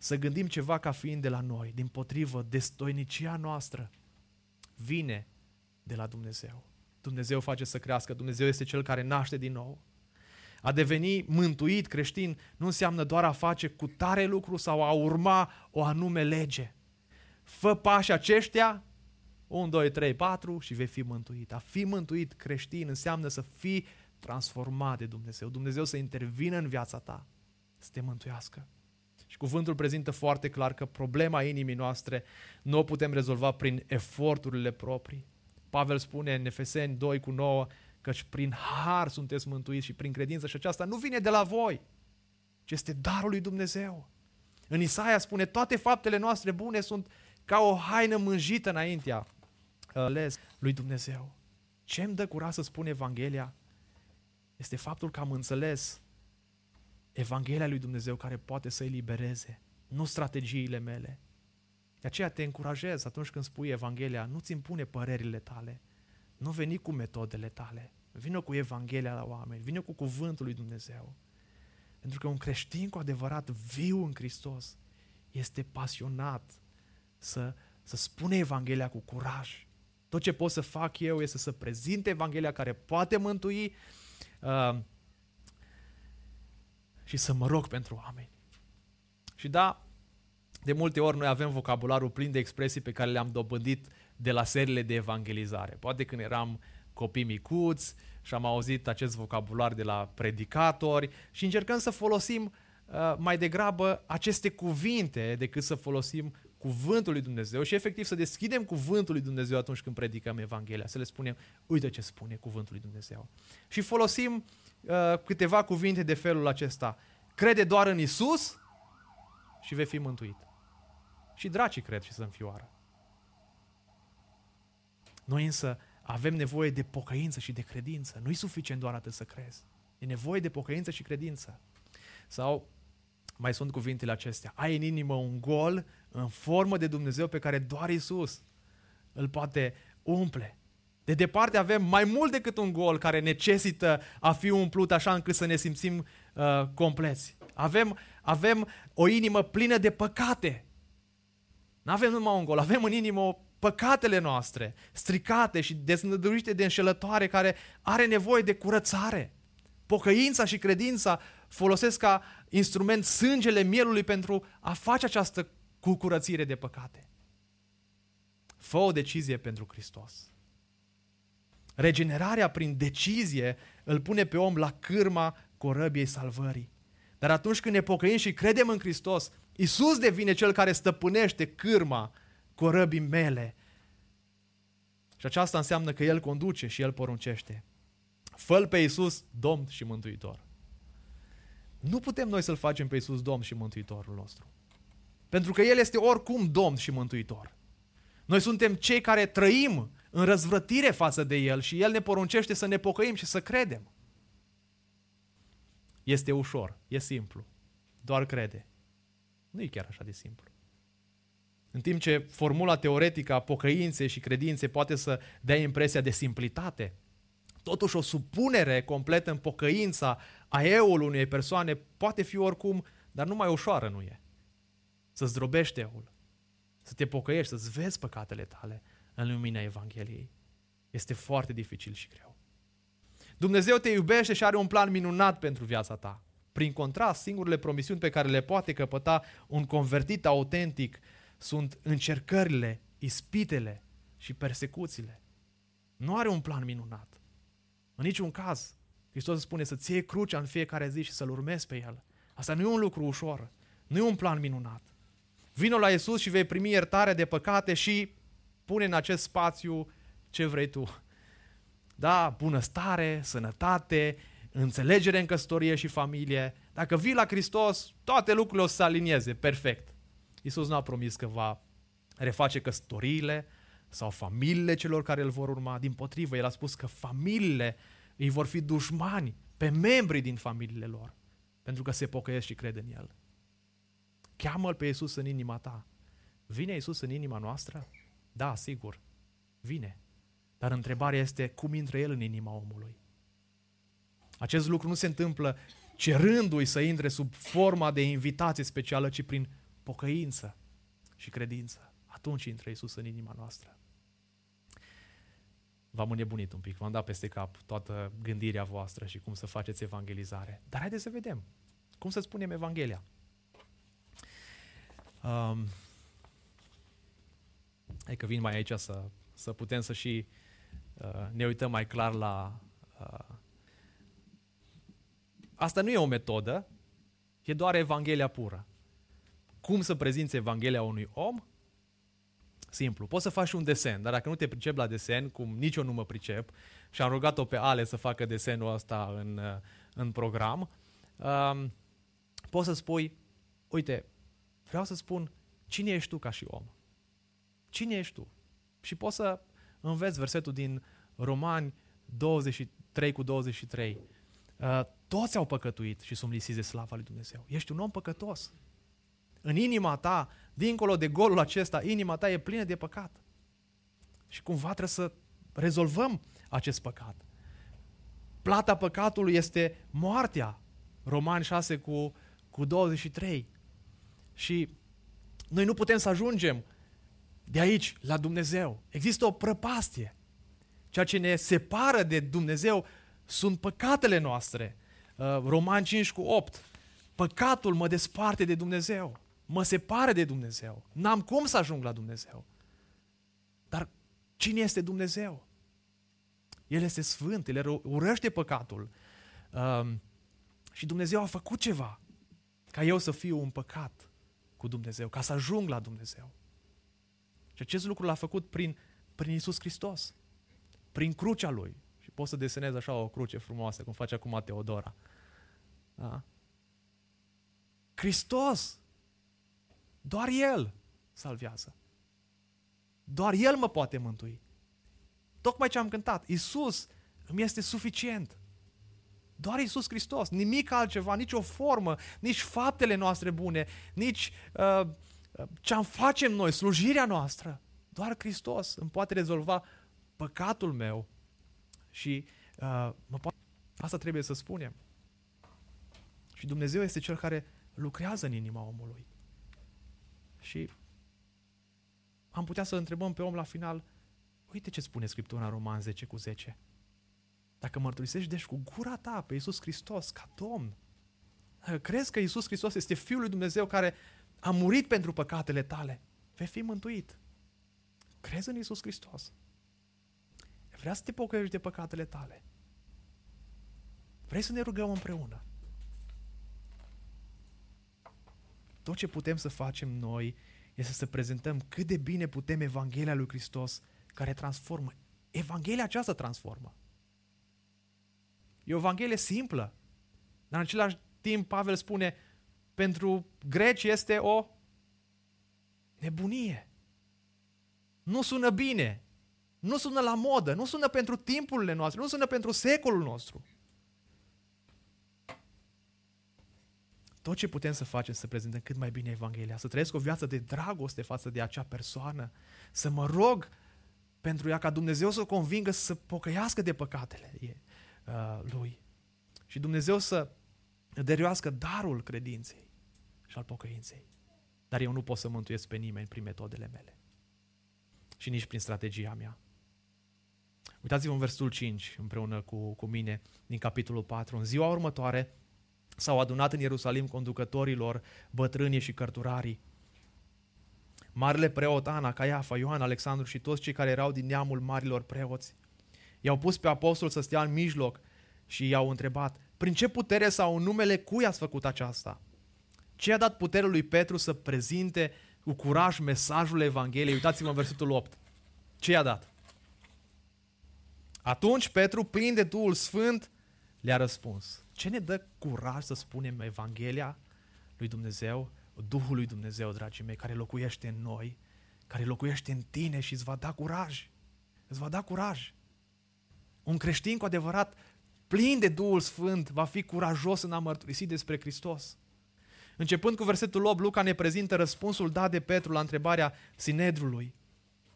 să gândim ceva ca fiind de la noi. Din potrivă, destoinicia noastră vine de la Dumnezeu. Dumnezeu face să crească, Dumnezeu este Cel care naște din nou. A deveni mântuit creștin nu înseamnă doar a face cu tare lucru sau a urma o anume lege. Fă pași aceștia, 1, 2, 3, 4 și vei fi mântuit. A fi mântuit creștin înseamnă să fii transformat de Dumnezeu. Dumnezeu să intervină în viața ta, să te mântuiască. Și cuvântul prezintă foarte clar că problema inimii noastre nu o putem rezolva prin eforturile proprii, Pavel spune în Efeseni 2 cu 9 căci prin har sunteți mântuiți și prin credință și aceasta nu vine de la voi, ci este darul lui Dumnezeu. În Isaia spune, toate faptele noastre bune sunt ca o haină mânjită înaintea ales lui Dumnezeu. Ce îmi dă curaj să spun Evanghelia? Este faptul că am înțeles Evanghelia lui Dumnezeu care poate să elibereze, nu strategiile mele, de aceea te încurajez atunci când spui Evanghelia, nu-ți impune părerile tale, nu veni cu metodele tale, vină cu Evanghelia la oameni, vină cu cuvântul lui Dumnezeu. Pentru că un creștin cu adevărat viu în Hristos este pasionat să, să spune Evanghelia cu curaj. Tot ce pot să fac eu este să prezint Evanghelia care poate mântui uh, și să mă rog pentru oameni. Și da, de multe ori noi avem vocabularul plin de expresii pe care le-am dobândit de la seriile de evangelizare. Poate când eram copii micuți și am auzit acest vocabular de la predicatori și încercăm să folosim uh, mai degrabă aceste cuvinte decât să folosim cuvântul lui Dumnezeu și efectiv să deschidem cuvântul lui Dumnezeu atunci când predicăm Evanghelia, să le spunem, uite ce spune cuvântul lui Dumnezeu. Și folosim uh, câteva cuvinte de felul acesta. Crede doar în Isus și vei fi mântuit. Și dracii cred și se înfioară. Noi însă avem nevoie de pocăință și de credință. Nu e suficient doar atât să crezi. E nevoie de pocăință și credință. Sau mai sunt cuvintele acestea. Ai în inimă un gol în formă de Dumnezeu pe care doar Isus îl poate umple. De departe avem mai mult decât un gol care necesită a fi umplut așa încât să ne simțim uh, compleți. Avem, avem o inimă plină de păcate. Nu avem numai un gol, avem în inimă păcatele noastre, stricate și deznădăruite de înșelătoare, care are nevoie de curățare. Pocăința și credința folosesc ca instrument sângele mielului pentru a face această curățire de păcate. Fă o decizie pentru Hristos. Regenerarea prin decizie îl pune pe om la cârma corăbiei salvării. Dar atunci când ne pocăim și credem în Hristos, Isus devine cel care stăpânește cârma corăbii mele. Și aceasta înseamnă că El conduce și El poruncește. fă pe Isus Domn și Mântuitor. Nu putem noi să-L facem pe Isus Domn și Mântuitorul nostru. Pentru că El este oricum Domn și Mântuitor. Noi suntem cei care trăim în răzvrătire față de El și El ne poruncește să ne pocăim și să credem. Este ușor, e simplu. Doar crede. Nu e chiar așa de simplu. În timp ce formula teoretică a pocăinței și credinței poate să dea impresia de simplitate, totuși o supunere completă în pocăința a eul unei persoane poate fi oricum, dar nu mai ușoară nu e. Să zdrobești eul, să te pocăiești, să-ți vezi păcatele tale în lumina Evangheliei. Este foarte dificil și greu. Dumnezeu te iubește și are un plan minunat pentru viața ta. Prin contrast, singurele promisiuni pe care le poate căpăta un convertit autentic sunt încercările, ispitele și persecuțiile. Nu are un plan minunat. În niciun caz. Hristos spune să-ți iei crucea în fiecare zi și să-L urmezi pe El. Asta nu e un lucru ușor. Nu e un plan minunat. Vino la Isus și vei primi iertare de păcate și pune în acest spațiu ce vrei tu. Da, bunăstare, sănătate, înțelegere în căsătorie și familie. Dacă vii la Hristos, toate lucrurile o să se alinieze perfect. Isus nu a promis că va reface căsătoriile sau familiile celor care îl vor urma. Din potrivă, El a spus că familiile îi vor fi dușmani pe membrii din familiile lor, pentru că se pocăiesc și cred în El. Cheamă-L pe Isus în inima ta. Vine Isus în inima noastră? Da, sigur, vine. Dar întrebarea este cum intră El în inima omului. Acest lucru nu se întâmplă cerându-i să intre sub forma de invitație specială, ci prin pocăință și credință. Atunci intră Iisus în inima noastră. V-am înnebunit un pic, v-am dat peste cap toată gândirea voastră și cum să faceți evangelizare. Dar haideți să vedem. Cum să spunem Evanghelia? Um, hai că vin mai aici să, să putem să și uh, ne uităm mai clar la... Uh, asta nu e o metodă, e doar Evanghelia pură. Cum să prezinți Evanghelia unui om? Simplu. Poți să faci un desen, dar dacă nu te pricep la desen, cum nici eu nu mă pricep, și am rugat-o pe Ale să facă desenul ăsta în, în program, um, poți să spui, uite, vreau să spun, cine ești tu ca și om? Cine ești tu? Și poți să înveți versetul din Romani 23 cu 23. Uh, toți au păcătuit și sunt lisiți de slava lui Dumnezeu. Ești un om păcătos. În inima ta, dincolo de golul acesta, inima ta e plină de păcat. Și cumva trebuie să rezolvăm acest păcat. Plata păcatului este moartea. Roman 6 cu, cu 23. Și noi nu putem să ajungem de aici la Dumnezeu. Există o prăpastie. Ceea ce ne separă de Dumnezeu sunt păcatele noastre. Uh, Roman 5 cu 8. Păcatul mă desparte de Dumnezeu mă separă de Dumnezeu. N-am cum să ajung la Dumnezeu. Dar cine este Dumnezeu? El este sfânt, El urăște păcatul. Um, și Dumnezeu a făcut ceva ca eu să fiu un păcat cu Dumnezeu, ca să ajung la Dumnezeu. Și acest lucru l-a făcut prin, prin Isus Hristos, prin crucea Lui. Și pot să desenez așa o cruce frumoasă, cum face acum Teodora. Da? Hristos doar El salvează. Doar El mă poate mântui. Tocmai ce am cântat, Isus îmi este suficient. Doar Isus Hristos, nimic altceva, nici o formă, nici faptele noastre bune, nici uh, ce am facem noi, slujirea noastră. Doar Hristos îmi poate rezolva păcatul meu și uh, mă poate... asta trebuie să spunem. Și Dumnezeu este Cel care lucrează în inima omului. Și am putea să întrebăm pe om la final, uite ce spune Scriptura în Roman 10 cu 10. Dacă mărturisești deci cu gura ta pe Iisus Hristos ca Domn, dacă crezi că Iisus Hristos este Fiul lui Dumnezeu care a murit pentru păcatele tale, vei fi mântuit. Crezi în Iisus Hristos. Vrea să te pocăiești de păcatele tale. Vrei să ne rugăm împreună. Tot ce putem să facem noi este să prezentăm cât de bine putem Evanghelia lui Hristos care transformă. Evanghelia aceasta transformă. E o Evanghelie simplă. Dar în același timp Pavel spune, pentru greci este o nebunie. Nu sună bine. Nu sună la modă. Nu sună pentru timpurile noastre. Nu sună pentru secolul nostru. Tot ce putem să facem să prezentăm cât mai bine Evanghelia, să trăiesc o viață de dragoste față de acea persoană, să mă rog pentru ea ca Dumnezeu să o convingă să pocăiască de păcatele uh, lui. Și Dumnezeu să dăruiască darul credinței și al pocăinței. Dar eu nu pot să mântuiesc pe nimeni prin metodele mele. Și nici prin strategia mea. Uitați-vă în versul 5 împreună cu, cu mine din capitolul 4. În ziua următoare s-au adunat în Ierusalim conducătorilor, bătrânii și cărturarii. Marele preot Ana, Caiafa, Ioan, Alexandru și toți cei care erau din neamul marilor preoți. I-au pus pe apostol să stea în mijloc și i-au întrebat, prin ce putere sau în numele cui ați făcut aceasta? Ce a dat putere lui Petru să prezinte cu curaj mesajul Evangheliei? Uitați-vă în versetul 8. Ce i-a dat? Atunci Petru, plin de Duhul Sfânt, le-a răspuns. Ce ne dă curaj să spunem Evanghelia lui Dumnezeu? Duhul lui Dumnezeu, dragii mei, care locuiește în noi, care locuiește în tine și îți va da curaj. Îți va da curaj. Un creștin cu adevărat plin de Duhul Sfânt, va fi curajos în a mărturisi despre Hristos. Începând cu versetul 8, Luca ne prezintă răspunsul dat de Petru la întrebarea Sinedrului.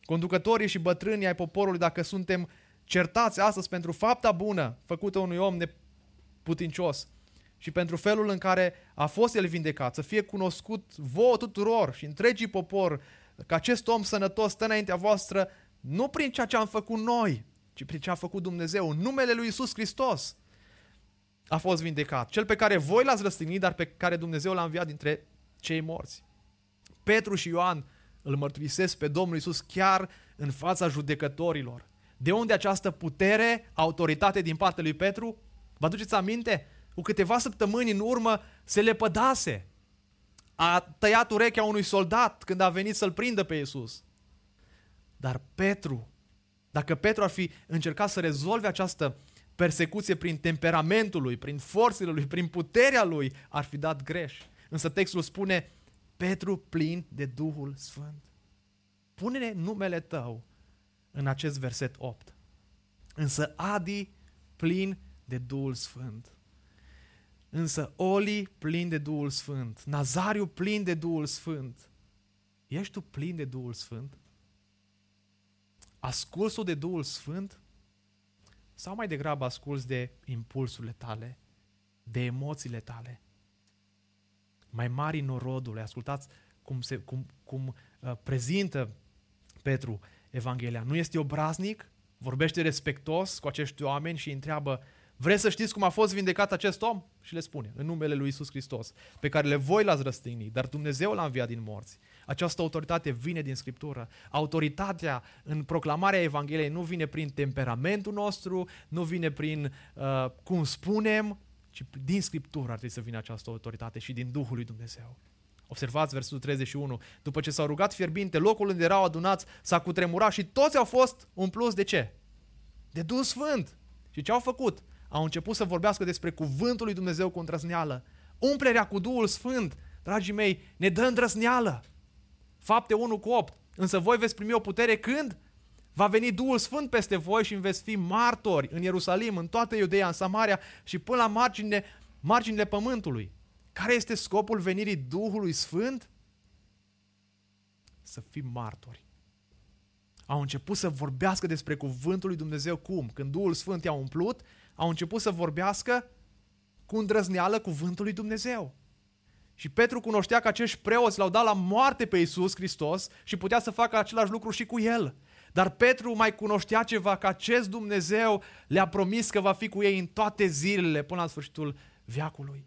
Conducătorii și bătrânii ai poporului, dacă suntem certați astăzi pentru fapta bună făcută unui om neputincios și pentru felul în care a fost el vindecat, să fie cunoscut vouă tuturor și întregii popor că acest om sănătos stă înaintea voastră nu prin ceea ce am făcut noi, ci prin ce a făcut Dumnezeu. În numele lui Isus Hristos a fost vindecat. Cel pe care voi l-ați răstignit, dar pe care Dumnezeu l-a înviat dintre cei morți. Petru și Ioan îl mărturisesc pe Domnul Isus chiar în fața judecătorilor. De unde această putere, autoritate din partea lui Petru? Vă aduceți aminte? Cu câteva săptămâni în urmă se lepădase. A tăiat urechea unui soldat când a venit să-l prindă pe Isus. Dar Petru dacă Petru ar fi încercat să rezolve această persecuție prin temperamentul lui, prin forțele lui, prin puterea lui, ar fi dat greș. Însă textul spune, Petru plin de Duhul Sfânt. Pune-ne numele tău în acest verset 8. Însă Adi plin de Duhul Sfânt. Însă Oli plin de Duhul Sfânt. Nazariu plin de Duhul Sfânt. Ești tu plin de Duhul Sfânt? Asculți-o de Duhul Sfânt? Sau mai degrabă asculți de impulsurile tale, de emoțiile tale? Mai mari norodule, ascultați cum, se, cum, cum uh, prezintă Petru Evanghelia. Nu este obraznic, vorbește respectos cu acești oameni și îi întreabă Vreți să știți cum a fost vindecat acest om? Și le spune, în numele lui Isus Hristos, pe care le voi l-ați răstignit, dar Dumnezeu l-a înviat din morți. Această autoritate vine din Scriptură. Autoritatea în proclamarea Evangheliei nu vine prin temperamentul nostru, nu vine prin uh, cum spunem, ci din Scriptură ar trebui să vină această autoritate și din Duhul lui Dumnezeu. Observați versetul 31. După ce s-au rugat fierbinte, locul unde erau adunați s-a cutremurat și toți au fost umpluți de ce? De Duh Sfânt. Și ce au făcut? Au început să vorbească despre cuvântul lui Dumnezeu cu îndrăzneală. Umplerea cu Duhul Sfânt, dragii mei, ne dă îndrăzneală Fapte 1 cu 8. Însă voi veți primi o putere când? Va veni Duhul Sfânt peste voi și veți fi martori în Ierusalim, în toată Iudeea, în Samaria și până la marginile, marginile pământului. Care este scopul venirii Duhului Sfânt? Să fim martori. Au început să vorbească despre cuvântul lui Dumnezeu cum? Când Duhul Sfânt i-a umplut, au început să vorbească cu îndrăzneală cuvântul lui Dumnezeu. Și Petru cunoștea că acești preoți l-au dat la moarte pe Iisus Hristos și putea să facă același lucru și cu el. Dar Petru mai cunoștea ceva, că acest Dumnezeu le-a promis că va fi cu ei în toate zilele până la sfârșitul veacului.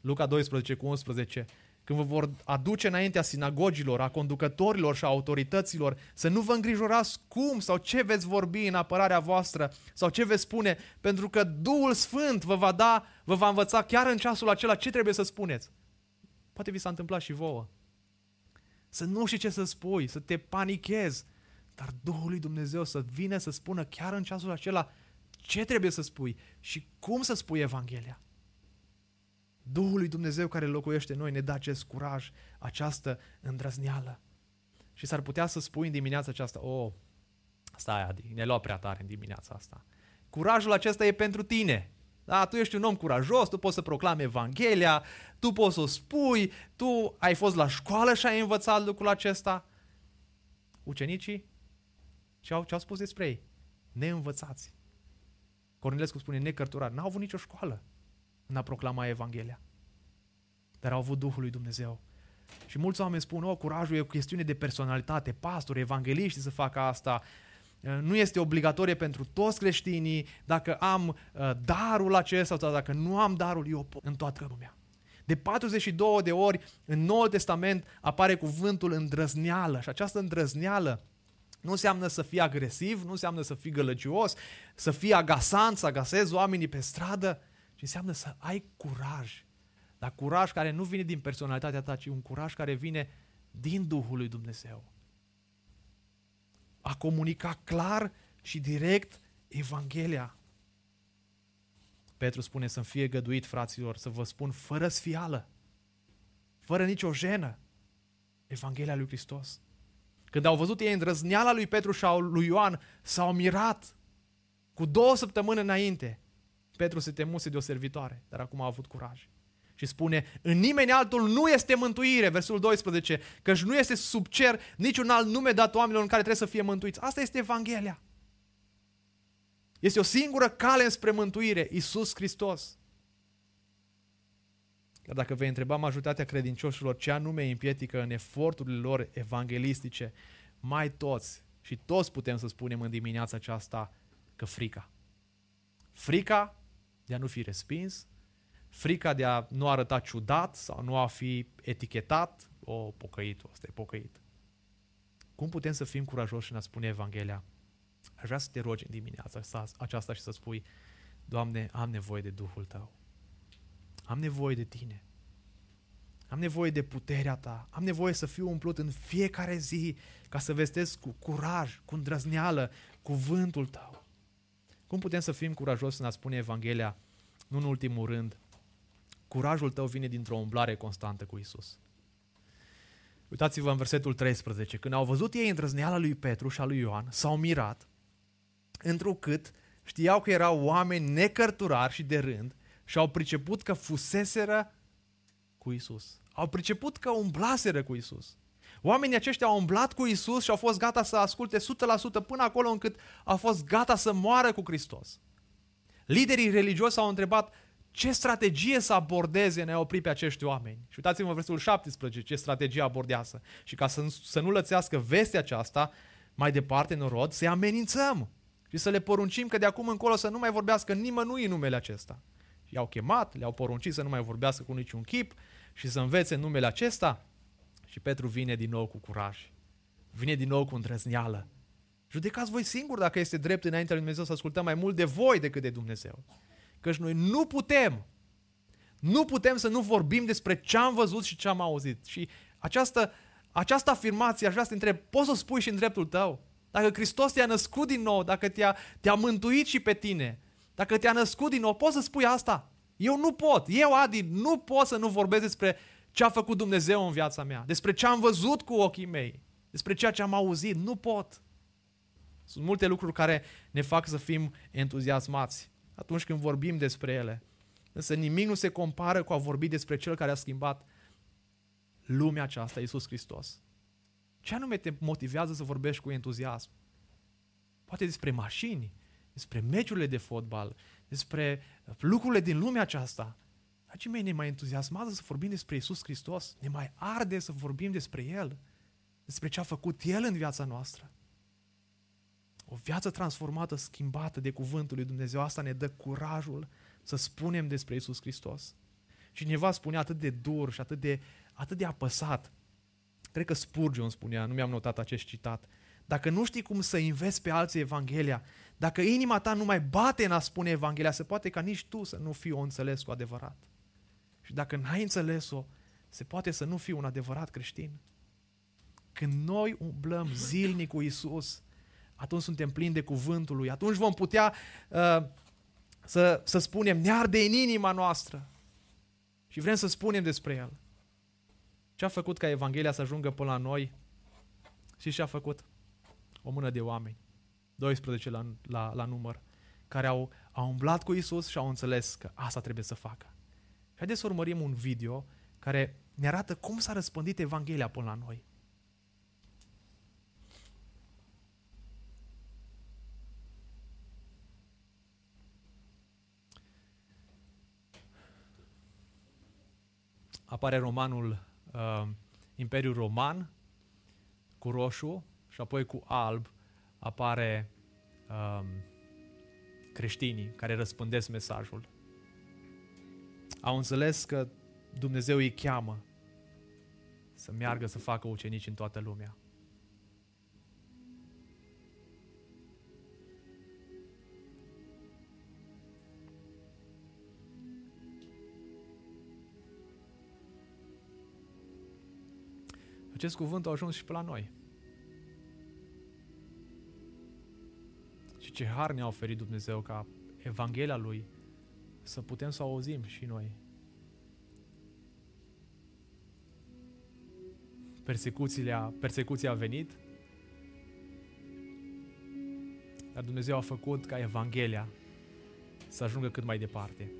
Luca 12 cu 11 când vă vor aduce înaintea sinagogilor, a conducătorilor și a autorităților, să nu vă îngrijorați cum sau ce veți vorbi în apărarea voastră sau ce veți spune, pentru că Duhul Sfânt vă va da, vă va învăța chiar în ceasul acela ce trebuie să spuneți. Poate vi s-a întâmplat și vouă. Să nu știi ce să spui, să te panichezi, dar Duhul lui Dumnezeu să vină să spună chiar în ceasul acela ce trebuie să spui și cum să spui Evanghelia. Duhul lui Dumnezeu care locuiește în noi ne dă acest curaj, această îndrăzneală. Și s-ar putea să spui în dimineața aceasta, oh, stai Adi, ne lua prea tare în dimineața asta. Curajul acesta e pentru tine. Da, tu ești un om curajos, tu poți să proclami Evanghelia, tu poți să o spui, tu ai fost la școală și ai învățat lucrul acesta. Ucenicii ce au, ce au spus despre ei? Neînvățați. Cornilescu spune necărturar. N-au avut nicio școală în a proclama Evanghelia. Dar au avut Duhul lui Dumnezeu. Și mulți oameni spun, oh, curajul e o chestiune de personalitate, pastori, evangeliști să facă asta, uh, nu este obligatorie pentru toți creștinii, dacă am uh, darul acesta sau dacă nu am darul, eu pot în toată lumea. De 42 de ori în Noul Testament apare cuvântul îndrăzneală și această îndrăzneală nu înseamnă să fii agresiv, nu înseamnă să fii gălăgios, să fii agasant, să agasezi oamenii pe stradă, ci înseamnă să ai curaj. Dar curaj care nu vine din personalitatea ta, ci un curaj care vine din Duhul lui Dumnezeu. A comunica clar și direct Evanghelia. Petru spune să-mi fie găduit, fraților, să vă spun fără sfială, fără nicio jenă, Evanghelia lui Hristos. Când au văzut ei îndrăzneala lui Petru și a lui Ioan, s-au mirat cu două săptămâni înainte. Petru se temuse de o servitoare, dar acum a avut curaj. Și spune, în nimeni altul nu este mântuire, versul 12, căci nu este sub cer niciun alt nume dat oamenilor în care trebuie să fie mântuiți. Asta este Evanghelia. Este o singură cale spre mântuire, Isus Hristos. Dar dacă vei întreba majoritatea credincioșilor ce anume îi împiedică în eforturile lor evanghelistice, mai toți și toți putem să spunem în dimineața aceasta că frica. Frica de a nu fi respins, frica de a nu arăta ciudat sau nu a fi etichetat, o, pocăitul, ăsta e pocăit. Cum putem să fim curajoși și a spune Evanghelia? Aș vrea să te rogi în dimineața aceasta și să spui, Doamne, am nevoie de Duhul Tău. Am nevoie de Tine. Am nevoie de puterea Ta. Am nevoie să fiu umplut în fiecare zi ca să vestesc cu curaj, cu îndrăzneală, cuvântul Tău. Cum putem să fim curajoși în a spune Evanghelia? Nu în ultimul rând, curajul tău vine dintr-o umblare constantă cu Isus. Uitați-vă în versetul 13. Când au văzut ei îndrăzneala lui Petru și a lui Ioan, s-au mirat, întrucât știau că erau oameni necărturari și de rând și au priceput că fuseseră cu Isus. Au priceput că umblaseră cu Isus. Oamenii aceștia au umblat cu Isus și au fost gata să asculte 100% până acolo încât au fost gata să moară cu Hristos. Liderii religioși au întrebat ce strategie să abordeze ne opri pe acești oameni. Și uitați-vă în versetul 17 ce strategie abordează. Și ca să, să nu lățească vestea aceasta mai departe în rod, să-i amenințăm și să le poruncim că de acum încolo să nu mai vorbească nimănui în numele acesta. I-au chemat, le-au poruncit să nu mai vorbească cu niciun chip și să învețe numele acesta și Petru vine din nou cu curaj. Vine din nou cu îndrăzneală. Judecați voi singuri dacă este drept înaintea lui Dumnezeu să ascultăm mai mult de voi decât de Dumnezeu. Căci noi nu putem, nu putem să nu vorbim despre ce am văzut și ce am auzit. Și această, această afirmație aș vrea să te întreb, poți să o spui și în dreptul tău? Dacă Hristos te-a născut din nou, dacă te-a, te-a mântuit și pe tine, dacă te-a născut din nou, poți să spui asta? Eu nu pot, eu, Adi, nu pot să nu vorbesc despre ce a făcut Dumnezeu în viața mea, despre ce am văzut cu ochii mei, despre ceea ce am auzit. Nu pot. Sunt multe lucruri care ne fac să fim entuziasmați atunci când vorbim despre ele. Însă nimic nu se compară cu a vorbi despre Cel care a schimbat lumea aceasta, Iisus Hristos. Ce anume te motivează să vorbești cu entuziasm? Poate despre mașini, despre meciurile de fotbal, despre lucrurile din lumea aceasta. Dragii mei, ne mai entuziasmează să vorbim despre Isus Hristos, ne mai arde să vorbim despre El, despre ce a făcut El în viața noastră. O viață transformată, schimbată de cuvântul lui Dumnezeu, asta ne dă curajul să spunem despre Isus Hristos. Cineva spunea atât de dur și atât de, atât de apăsat. Cred că Spurgeon spunea, nu mi-am notat acest citat. Dacă nu știi cum să înveți pe alții Evanghelia, dacă inima ta nu mai bate în a spune Evanghelia, se poate ca nici tu să nu fii o înțeles cu adevărat. Și dacă n-ai înțeles-o, se poate să nu fii un adevărat creștin. Când noi umblăm zilnic cu Isus, atunci suntem plini de cuvântul Lui, atunci vom putea uh, să, să spunem, ne arde în inima noastră și vrem să spunem despre El. Ce a făcut ca Evanghelia să ajungă până la noi? Și ce a făcut? O mână de oameni, 12 la, la, la număr, care au, au umblat cu Isus și au înțeles că asta trebuie să facă. Și haideți să urmărim un video care ne arată cum s-a răspândit Evanghelia până la noi. apare romanul uh, Imperiul Roman cu roșu și apoi cu alb apare uh, creștinii care răspândesc mesajul. Au înțeles că Dumnezeu îi cheamă să meargă să facă ucenici în toată lumea. Acest cuvânt a ajuns și pe la noi. Și ce har ne-a oferit Dumnezeu ca Evanghelia Lui să putem să o auzim și noi. Persecuția, persecuția a venit, dar Dumnezeu a făcut ca Evanghelia să ajungă cât mai departe.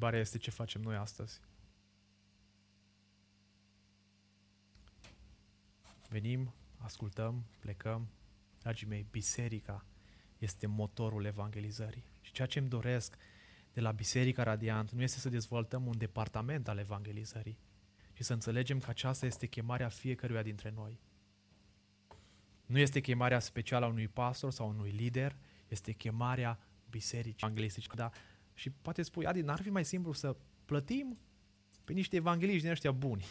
Întrebarea este ce facem noi astăzi. Venim, ascultăm, plecăm. Dragii mei, biserica este motorul evangelizării. Și ceea ce îmi doresc de la Biserica Radiant nu este să dezvoltăm un departament al evangelizării, ci să înțelegem că aceasta este chemarea fiecăruia dintre noi. Nu este chemarea specială a unui pastor sau unui lider, este chemarea bisericii evangelistice. Dar și poate spui, Adi, n-ar fi mai simplu să plătim pe niște evangeliști din ăștia buni.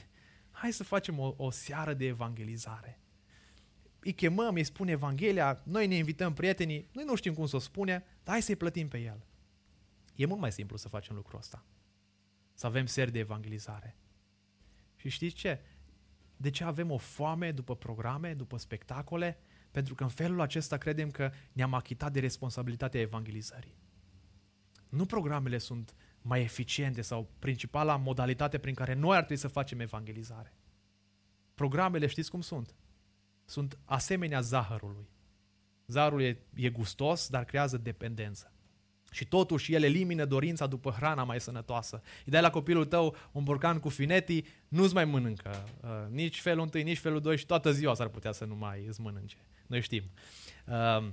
Hai să facem o, o seară de evangelizare. Îi chemăm, îi spune Evanghelia, noi ne invităm prietenii, noi nu știm cum să o spune, dar hai să-i plătim pe el. E mult mai simplu să facem lucrul ăsta. Să avem seri de evangelizare. Și știți ce? De ce avem o foame după programe, după spectacole? Pentru că în felul acesta credem că ne-am achitat de responsabilitatea evangelizării. Nu programele sunt mai eficiente sau principala modalitate prin care noi ar trebui să facem evangelizare. Programele știți cum sunt? Sunt asemenea zahărului. Zahărul e, e gustos, dar creează dependență. Și totuși el elimină dorința după hrana mai sănătoasă. Îi dai la copilul tău un borcan cu finetii, nu-ți mai mănâncă. Uh, nici felul întâi, nici felul doi și toată ziua s-ar putea să nu mai îți mănânce. Noi știm. Uh,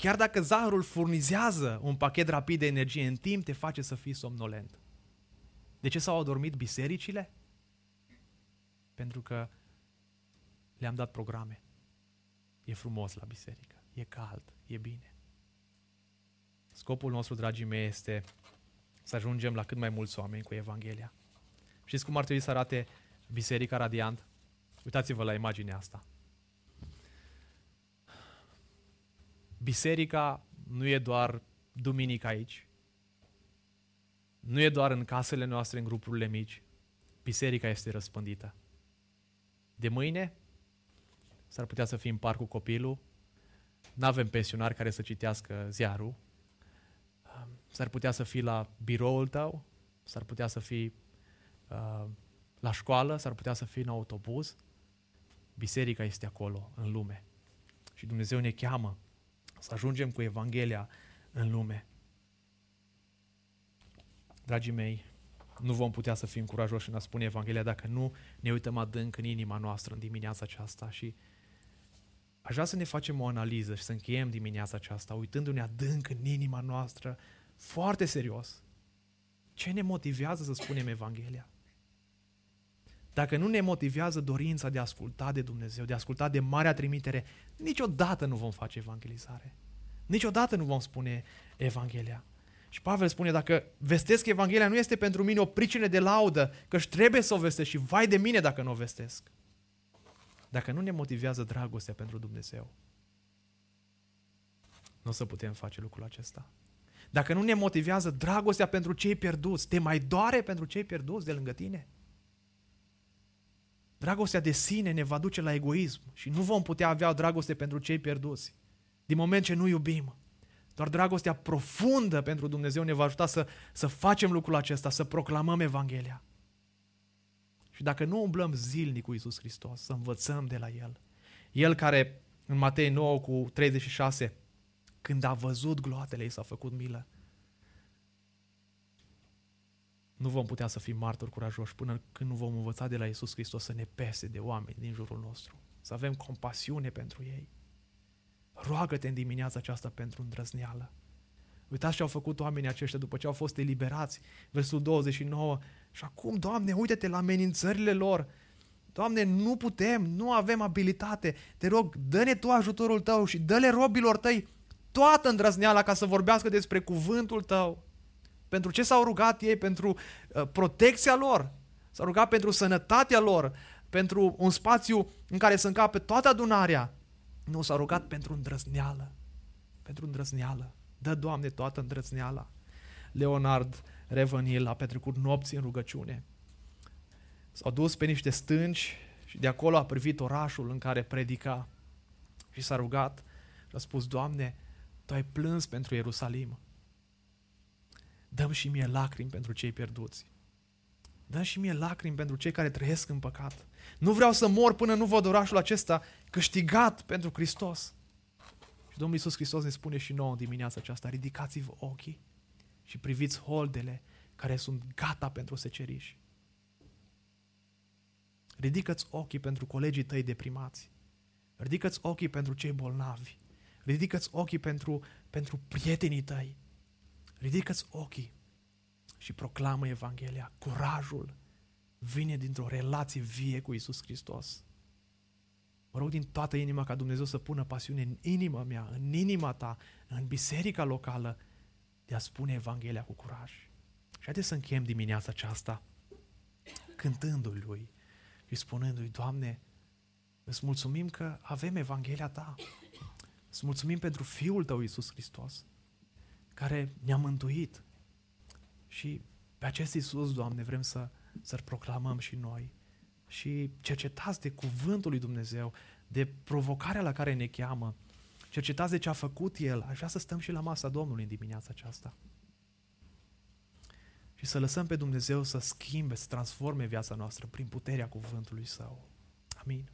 Chiar dacă zahărul furnizează un pachet rapid de energie în timp, te face să fii somnolent. De ce s-au adormit bisericile? Pentru că le-am dat programe. E frumos la biserică, e cald, e bine. Scopul nostru, dragii mei, este să ajungem la cât mai mulți oameni cu Evanghelia. Știți cum ar trebui să arate Biserica Radiant? Uitați-vă la imaginea asta. Biserica nu e doar duminică aici. Nu e doar în casele noastre, în grupurile mici. Biserica este răspândită. De mâine s-ar putea să fii în parc cu copilul, nu avem pensionari care să citească ziarul, s-ar putea să fii la biroul tău, s-ar putea să fii uh, la școală, s-ar putea să fii în autobuz. Biserica este acolo, în lume. Și Dumnezeu ne cheamă să ajungem cu Evanghelia în lume. Dragii mei, nu vom putea să fim curajoși în a spune Evanghelia dacă nu ne uităm adânc în inima noastră în dimineața aceasta și aș vrea să ne facem o analiză și să încheiem dimineața aceasta uitându-ne adânc în inima noastră foarte serios. Ce ne motivează să spunem Evanghelia? Dacă nu ne motivează dorința de a asculta de Dumnezeu, de a asculta de marea trimitere, niciodată nu vom face evangelizare. Niciodată nu vom spune Evanghelia. Și Pavel spune, dacă vestesc Evanghelia, nu este pentru mine o pricină de laudă, că trebuie să o vestesc și vai de mine dacă nu o vestesc. Dacă nu ne motivează dragostea pentru Dumnezeu, nu o să putem face lucrul acesta. Dacă nu ne motivează dragostea pentru cei pierduți, te mai doare pentru cei pierduți de lângă tine? Dragostea de sine ne va duce la egoism și nu vom putea avea o dragoste pentru cei pierduți. Din moment ce nu iubim, doar dragostea profundă pentru Dumnezeu ne va ajuta să, să facem lucrul acesta, să proclamăm Evanghelia. Și dacă nu umblăm zilnic cu Isus Hristos, să învățăm de la El. El care, în Matei 9 cu 36, când a văzut gloatele, i s-a făcut milă. Nu vom putea să fim martori curajoși până când nu vom învăța de la Isus Hristos să ne pese de oameni din jurul nostru, să avem compasiune pentru ei. Roagă-te în dimineața aceasta pentru îndrăzneală. Uitați ce au făcut oamenii aceștia după ce au fost eliberați. Versul 29. Și acum, Doamne, uite-te la amenințările lor. Doamne, nu putem, nu avem abilitate. Te rog, dă-ne Tu ajutorul Tău și dă-le robilor Tăi toată îndrăzneala ca să vorbească despre cuvântul Tău. Pentru ce s-au rugat ei? Pentru uh, protecția lor. S-au rugat pentru sănătatea lor, pentru un spațiu în care să încape toată adunarea. Nu, s-au rugat pentru îndrăzneală. Pentru îndrăzneală. Dă, Doamne, toată îndrăzneala. Leonard Revenil a petrecut nopți în rugăciune. S-au dus pe niște stânci și de acolo a privit orașul în care predica și s-a rugat și a spus, Doamne, Tu ai plâns pentru Ierusalim. Dăm și mie lacrimi pentru cei pierduți. Dă și mie lacrimi pentru cei care trăiesc în păcat. Nu vreau să mor până nu văd orașul acesta câștigat pentru Hristos. Și Domnul Iisus Hristos ne spune și nouă în dimineața aceasta, ridicați-vă ochii și priviți holdele care sunt gata pentru seceriși. Ridică-ți ochii pentru colegii tăi deprimați. Ridică-ți ochii pentru cei bolnavi. Ridică-ți ochii pentru, pentru prietenii tăi. Ridică-ți ochii și proclamă Evanghelia. Curajul vine dintr-o relație vie cu Isus Hristos. Mă rog din toată inima ca Dumnezeu să pună pasiune în inima mea, în inima ta, în biserica locală, de a spune Evanghelia cu curaj. Și haideți să încheiem dimineața aceasta cântându-i Lui și spunându-i, Doamne, îți mulțumim că avem Evanghelia Ta. Îți mulțumim pentru Fiul Tău, Iisus Hristos, care ne-a mântuit. Și pe acest Iisus, Doamne, vrem să, să-L proclamăm și noi. Și cercetați de cuvântul lui Dumnezeu, de provocarea la care ne cheamă, cercetați de ce a făcut El. Aș vrea să stăm și la masa Domnului în dimineața aceasta. Și să lăsăm pe Dumnezeu să schimbe, să transforme viața noastră prin puterea cuvântului Său. Amin.